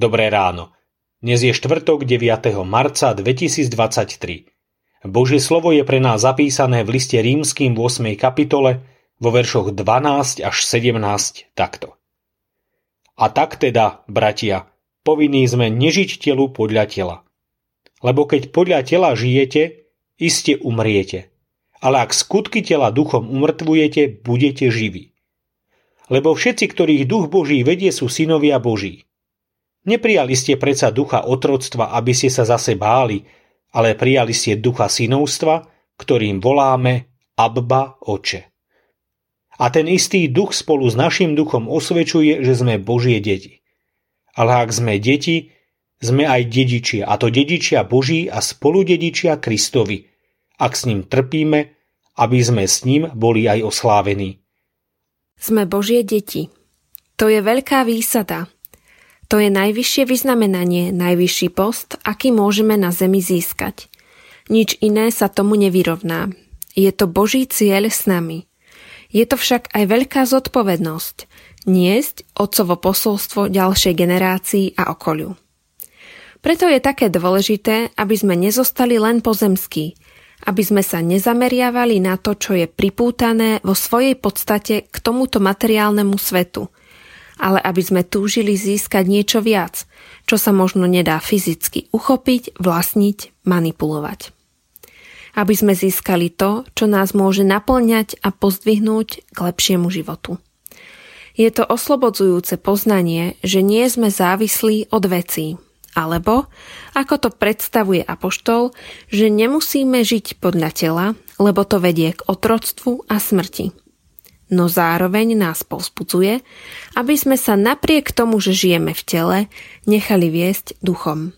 Dobré ráno. Dnes je štvrtok 9. marca 2023. Božie slovo je pre nás zapísané v liste rímským v 8. kapitole vo veršoch 12 až 17 takto. A tak teda, bratia, povinní sme nežiť telu podľa tela. Lebo keď podľa tela žijete, iste umriete. Ale ak skutky tela duchom umrtvujete, budete živí. Lebo všetci, ktorých duch Boží vedie, sú synovia Boží. Neprijali ste predsa ducha otroctva, aby ste sa zase báli, ale prijali ste ducha synovstva, ktorým voláme Abba Oče. A ten istý duch spolu s našim duchom osvedčuje, že sme Božie deti. Ale ak sme deti, sme aj dedičia, a to dedičia Boží a spoludedičia Kristovi, ak s ním trpíme, aby sme s ním boli aj oslávení. Sme Božie deti. To je veľká výsada, to je najvyššie vyznamenanie, najvyšší post, aký môžeme na Zemi získať. Nič iné sa tomu nevyrovná. Je to Boží cieľ s nami. Je to však aj veľká zodpovednosť niesť otcovo posolstvo ďalšej generácii a okoliu. Preto je také dôležité, aby sme nezostali len pozemskí, aby sme sa nezameriavali na to, čo je pripútané vo svojej podstate k tomuto materiálnemu svetu – ale aby sme túžili získať niečo viac, čo sa možno nedá fyzicky uchopiť, vlastniť, manipulovať. Aby sme získali to, čo nás môže naplňať a pozdvihnúť k lepšiemu životu. Je to oslobodzujúce poznanie, že nie sme závislí od vecí, alebo, ako to predstavuje Apoštol, že nemusíme žiť podľa tela, lebo to vedie k otroctvu a smrti no zároveň nás povzbudzuje, aby sme sa napriek tomu, že žijeme v tele, nechali viesť duchom.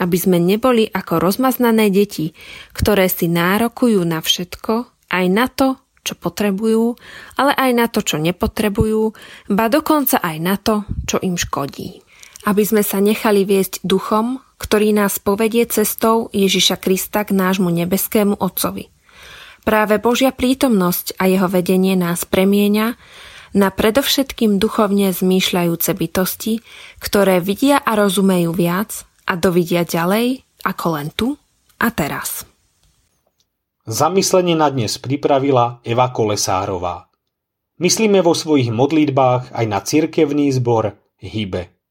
Aby sme neboli ako rozmaznané deti, ktoré si nárokujú na všetko, aj na to, čo potrebujú, ale aj na to, čo nepotrebujú, ba dokonca aj na to, čo im škodí. Aby sme sa nechali viesť duchom, ktorý nás povedie cestou Ježiša Krista k nášmu nebeskému Otcovi. Práve Božia prítomnosť a jeho vedenie nás premieňa na predovšetkým duchovne zmýšľajúce bytosti, ktoré vidia a rozumejú viac a dovidia ďalej ako len tu a teraz. Zamyslenie na dnes pripravila Eva Kolesárová. Myslíme vo svojich modlitbách aj na cirkevný zbor Hybe.